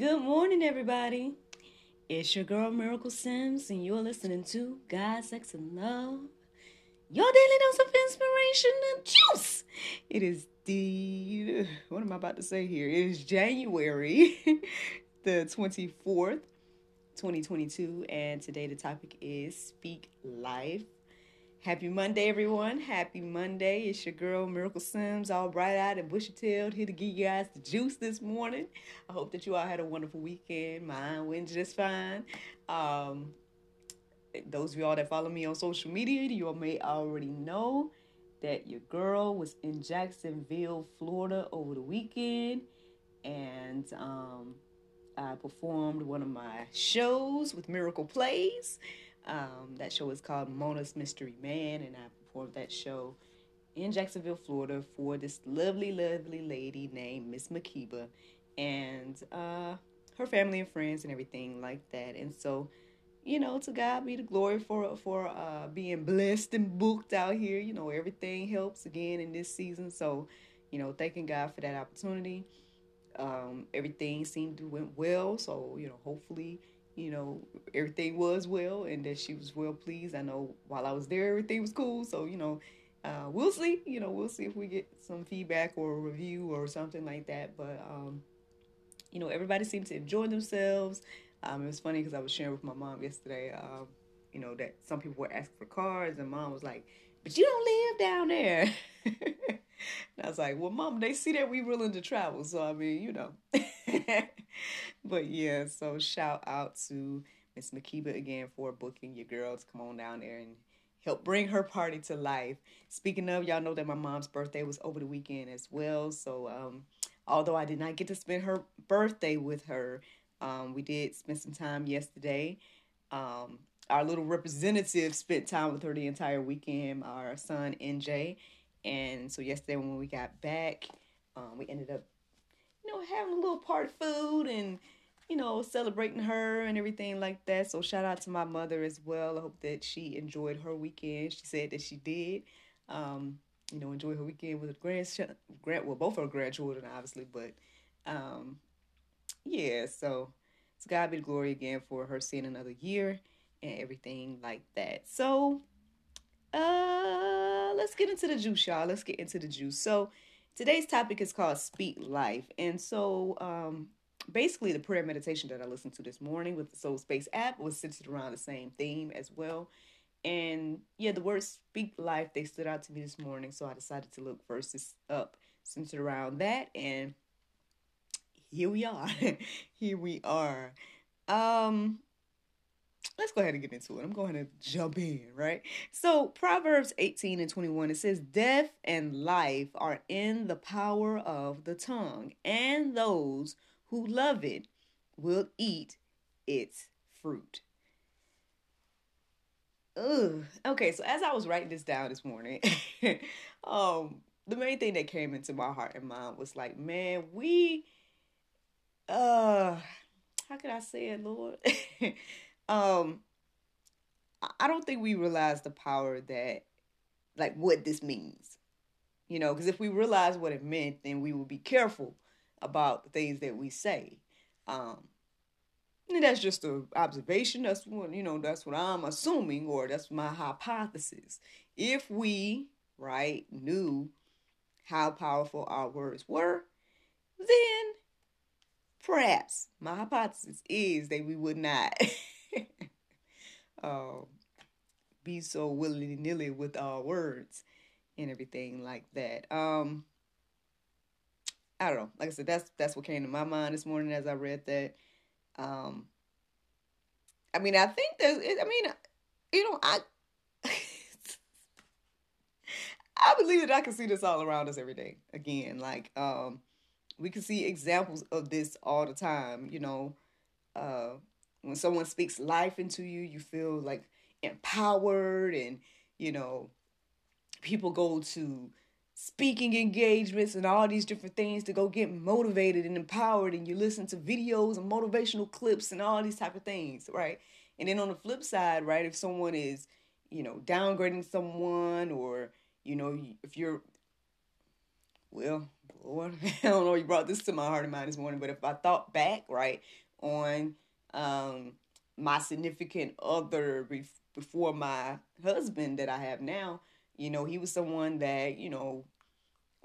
Good morning, everybody. It's your girl Miracle Sims, and you're listening to God, Sex, and Love. Your daily dose of inspiration and juice. It is the what am I about to say here? It is January the 24th, 2022, and today the topic is Speak Life. Happy Monday, everyone. Happy Monday. It's your girl, Miracle Sims, all bright eyed and bushy tailed, here to give you guys the juice this morning. I hope that you all had a wonderful weekend. Mine went just fine. Um, those of y'all that follow me on social media, you all may already know that your girl was in Jacksonville, Florida over the weekend. And um, I performed one of my shows with Miracle Plays. Um, that show is called Mona's Mystery Man, and I performed that show in Jacksonville, Florida, for this lovely, lovely lady named Miss Makiba, and uh, her family and friends and everything like that. And so, you know, to God be the glory for for uh, being blessed and booked out here. You know, everything helps again in this season. So, you know, thanking God for that opportunity. Um, everything seemed to went well. So, you know, hopefully you know, everything was well and that she was well pleased. I know while I was there, everything was cool. So, you know, uh, we'll see. You know, we'll see if we get some feedback or a review or something like that. But, um, you know, everybody seemed to enjoy themselves. Um, it was funny because I was sharing with my mom yesterday, um, you know, that some people were asking for cards, and mom was like, but you don't live down there. I was like, well, mom, they see that we willing to travel. So, I mean, you know. but yeah, so shout out to Miss Makiba again for booking your girls. come on down there and help bring her party to life. Speaking of, y'all know that my mom's birthday was over the weekend as well. So, um, although I did not get to spend her birthday with her, um, we did spend some time yesterday. Um, our little representative spent time with her the entire weekend, our son NJ. And so yesterday when we got back, um, we ended up you know, having a little party food and, you know, celebrating her and everything like that. So shout out to my mother as well. I hope that she enjoyed her weekend. She said that she did. Um, you know, enjoy her weekend with her grandson, grand, well, both her grandchildren, obviously, but, um, yeah, so it's God be the glory again for her seeing another year and everything like that. So, uh, let's get into the juice, y'all. Let's get into the juice. So, Today's topic is called Speak Life. And so, um, basically, the prayer meditation that I listened to this morning with the Soul Space app was centered around the same theme as well. And yeah, the words speak life, they stood out to me this morning. So I decided to look verses up centered around that. And here we are. here we are. Um, let's go ahead and get into it. I'm going to jump in, right? So, Proverbs 18 and 21, it says, Death and life are in the power of the tongue, and those who love it will eat its fruit. Ugh. Okay, so as I was writing this down this morning, um, the main thing that came into my heart and mind was like, man, we uh how can I say it, Lord? um I don't think we realize the power that like what this means. You know, because if we realize what it meant, then we will be careful about the things that we say. Um and that's just an observation. That's what you know, that's what I'm assuming, or that's my hypothesis. If we, right, knew how powerful our words were, then perhaps my hypothesis is that we would not uh, be so willy nilly with our words and everything like that. Um, I don't know. Like I said, that's that's what came to my mind this morning as I read that. Um, I mean, I think there's. I mean, you know, I. I believe that I can see this all around us every day. Again, like um, we can see examples of this all the time. You know, uh, when someone speaks life into you, you feel like empowered, and you know, people go to speaking engagements and all these different things to go get motivated and empowered and you listen to videos and motivational clips and all these type of things right? And then on the flip side right if someone is you know downgrading someone or you know if you're well lord i don't know you brought this to my heart and mind this morning but if i thought back right on um my significant other before my husband that i have now you know, he was someone that, you know,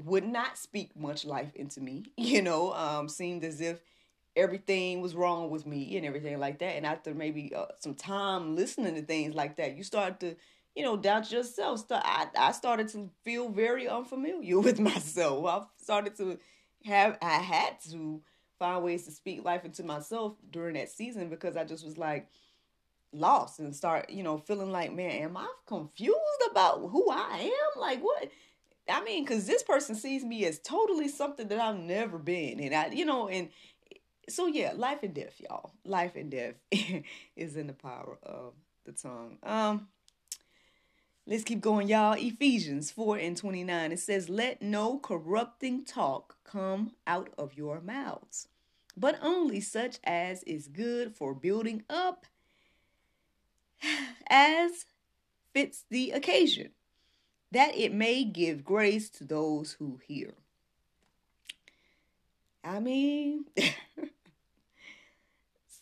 would not speak much life into me, you know, um, seemed as if everything was wrong with me and everything like that. And after maybe uh, some time listening to things like that, you start to, you know, doubt yourself. Start, I, I started to feel very unfamiliar with myself. I started to have, I had to find ways to speak life into myself during that season because I just was like, lost and start, you know, feeling like, man, am I confused about who I am? Like, what? I mean, because this person sees me as totally something that I've never been. And I, you know, and so yeah, life and death, y'all. Life and death is in the power of the tongue. Um, let's keep going, y'all. Ephesians 4 and 29. It says, Let no corrupting talk come out of your mouths, but only such as is good for building up as fits the occasion, that it may give grace to those who hear. I mean,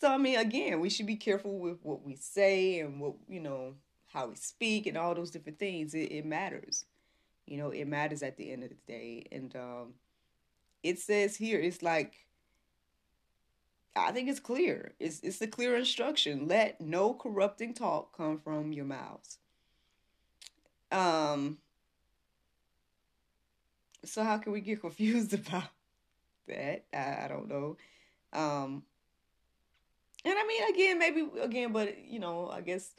so I mean, again, we should be careful with what we say and what, you know, how we speak and all those different things. It, it matters. You know, it matters at the end of the day. And um, it says here, it's like, I think it's clear. It's it's a clear instruction. Let no corrupting talk come from your mouths. Um so how can we get confused about that? I, I don't know. Um and I mean again, maybe again, but you know, I guess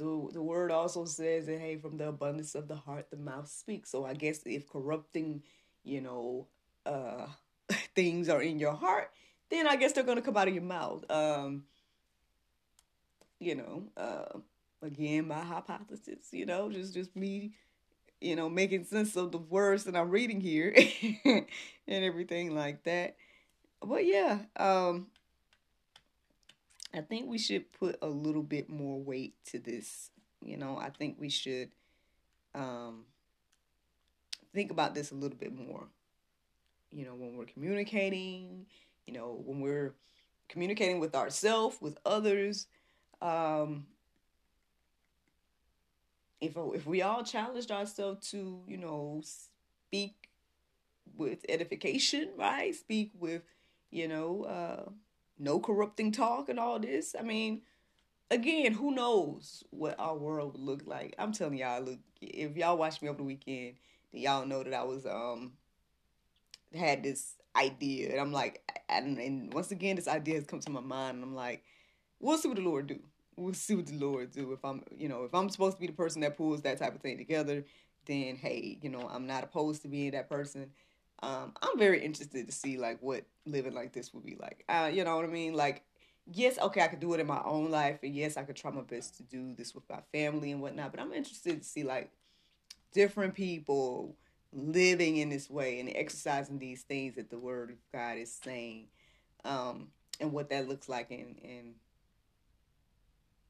the the word also says that hey, from the abundance of the heart the mouth speaks. So I guess if corrupting, you know, uh things are in your heart, then I guess they're gonna come out of your mouth. Um, you know, uh, again, my hypothesis. You know, just just me, you know, making sense of the words that I'm reading here and everything like that. But yeah, um, I think we should put a little bit more weight to this. You know, I think we should um, think about this a little bit more. You know, when we're communicating, you know, when we're communicating with ourselves, with others, um, if if we all challenged ourselves to, you know, speak with edification, right? Speak with, you know, uh, no corrupting talk and all this. I mean, again, who knows what our world would look like? I'm telling y'all, look, if y'all watched me over the weekend, then y'all know that I was um had this idea. And I'm like, and, and once again, this idea has come to my mind. And I'm like, we'll see what the Lord do. We'll see what the Lord do. If I'm, you know, if I'm supposed to be the person that pulls that type of thing together, then hey, you know, I'm not opposed to being that person. Um, I'm very interested to see like what living like this would be like. Uh, you know what I mean? Like, yes, okay, I could do it in my own life, and yes, I could try my best to do this with my family and whatnot. But I'm interested to see like different people living in this way and exercising these things that the word of God is saying, um, and what that looks like and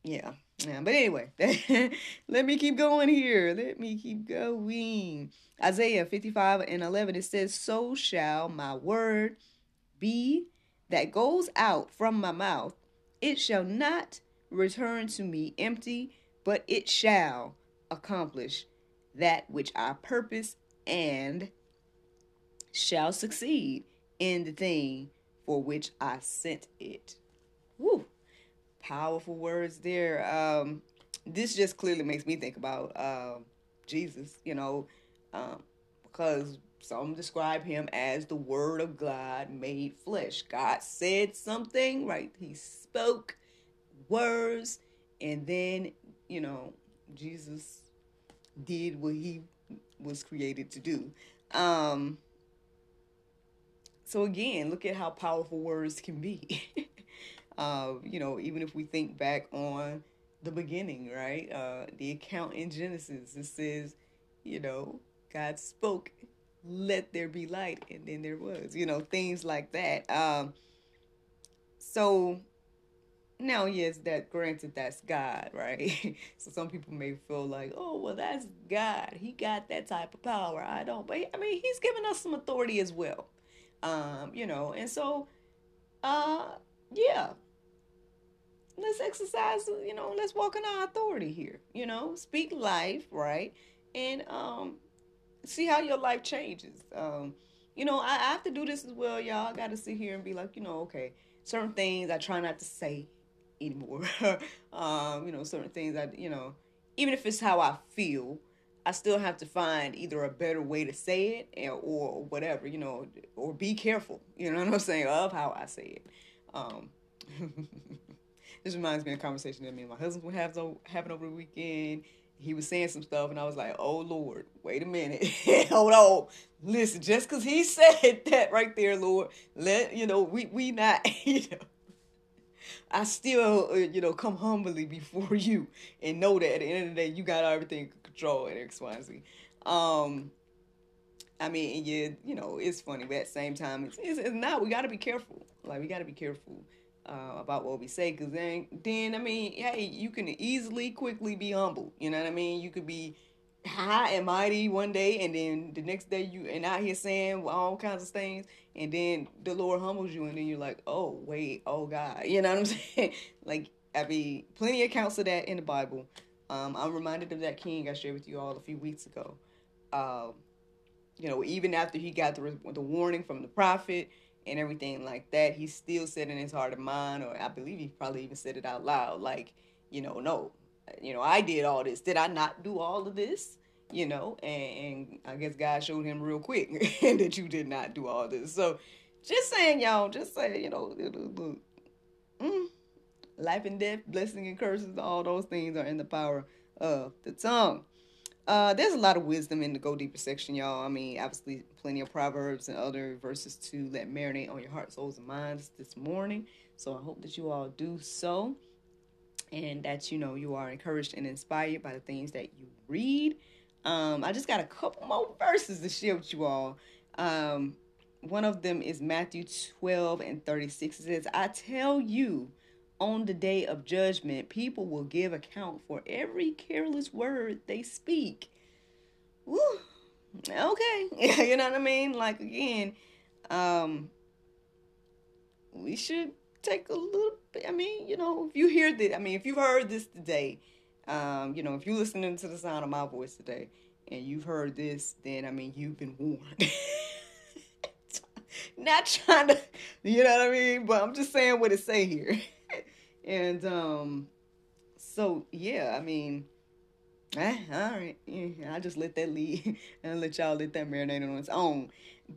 yeah. Yeah, but anyway, let me keep going here. Let me keep going. Isaiah 55 and 11, it says, So shall my word be that goes out from my mouth. It shall not return to me empty, but it shall accomplish that which I purpose and shall succeed in the thing for which I sent it. Powerful words there. Um, this just clearly makes me think about um, Jesus, you know, um, because some describe him as the Word of God made flesh. God said something, right? He spoke words, and then, you know, Jesus did what he was created to do. Um, so again, look at how powerful words can be. uh, you know, even if we think back on the beginning, right? Uh, the account in Genesis, it says, you know, God spoke, let there be light, and then there was, you know, things like that. Um, so now, yes, that granted, that's God, right? so some people may feel like, oh, well, that's God. He got that type of power. I don't, but I mean, He's given us some authority as well, um, you know, and so, uh, yeah, let's exercise, you know, let's walk in our authority here, you know, speak life, right? And um see how your life changes. Um, you know, I, I have to do this as well, y'all. I gotta sit here and be like, you know, okay, certain things I try not to say anymore. um, you know, certain things I you know, even if it's how I feel, I still have to find either a better way to say it or, or whatever, you know, or be careful, you know what I'm saying, of how I say it. Um, this reminds me of a conversation that me and my husband were having, having over the weekend. He was saying some stuff, and I was like, "Oh Lord, wait a minute, hold on, listen." Just because he said that right there, Lord, let you know we we not you know. I still, uh, you know, come humbly before you and know that at the end of the day, you got everything control at X, Y, and Z. Um, I mean, yeah, you know, it's funny, but at the same time, it's, it's, it's not. We got to be careful. Like, we got to be careful uh, about what we say because then then I mean hey you can easily quickly be humble you know what I mean you could be high and mighty one day and then the next day you and out here saying all kinds of things and then the Lord humbles you and then you're like oh wait oh God you know what I'm saying like I mean plenty of accounts of that in the Bible um, I'm reminded of that king I shared with you all a few weeks ago um, you know even after he got the, the warning from the prophet and everything like that, he still said in his heart of mind, or I believe he probably even said it out loud, like, you know, no, you know, I did all this. Did I not do all of this? You know, and, and I guess God showed him real quick that you did not do all this. So just saying, y'all, just saying, you know, mm, life and death, blessing and curses, all those things are in the power of the tongue. Uh, there's a lot of wisdom in the Go Deeper section, y'all. I mean, obviously, plenty of proverbs and other verses to let marinate on your heart, souls, and minds this morning. So I hope that you all do so, and that you know you are encouraged and inspired by the things that you read. Um, I just got a couple more verses to share with you all. Um, one of them is Matthew 12 and 36. It says, I tell you, on the day of judgment, people will give account for every careless word they speak. Woo. Okay. you know what I mean? Like again, um we should take a little bit I mean, you know, if you hear this I mean, if you've heard this today, um, you know, if you're listening to the sound of my voice today and you've heard this, then I mean you've been warned. Not trying to, you know what I mean? But I'm just saying what it say here. And um, so yeah, I mean, eh, all right, I just let that lead and let y'all let that marinate on its own.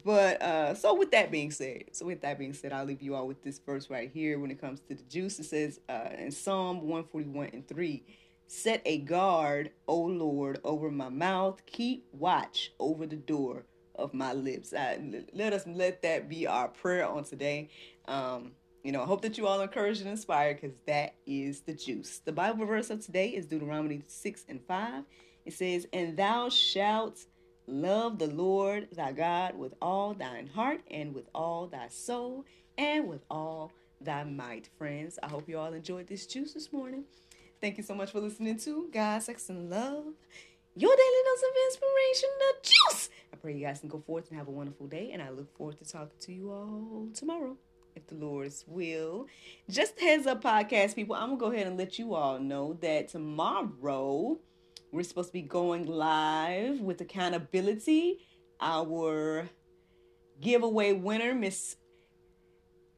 But uh, so with that being said, so with that being said, I'll leave you all with this verse right here. When it comes to the juice, it says uh, in Psalm 141 and 3, Set a guard, O Lord, over my mouth. Keep watch over the door of my lips. Uh, let us let that be our prayer on today. Um, you know, I hope that you all are encouraged and inspired because that is the juice. The Bible verse of today is Deuteronomy 6 and 5. It says, And thou shalt love the Lord thy God with all thine heart and with all thy soul and with all thy might. Friends, I hope you all enjoyed this juice this morning. Thank you so much for listening to God, Sex, and Love, your daily dose of inspiration, the juice. I pray you guys can go forth and have a wonderful day, and I look forward to talking to you all tomorrow if the Lord's will. Just heads up, podcast people, I'm gonna go ahead and let you all know that tomorrow we're supposed to be going live with accountability. Our giveaway winner, Miss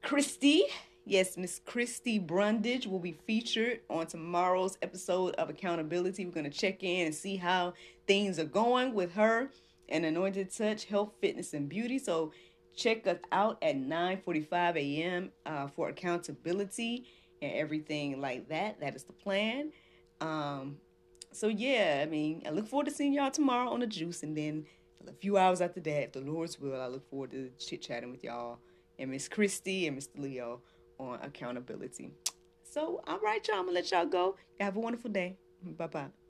Christy. Yes, Miss Christy Brundage will be featured on tomorrow's episode of Accountability. We're going to check in and see how things are going with her and Anointed Touch Health, Fitness, and Beauty. So Check us out at 9:45 a.m. Uh, for accountability and everything like that. That is the plan. Um, so yeah, I mean, I look forward to seeing y'all tomorrow on the juice, and then a few hours after that, if the Lord's will, I look forward to chit chatting with y'all and Miss Christy and Mr. Leo on accountability. So, all right, y'all, I'm gonna let y'all go. Have a wonderful day. Bye bye.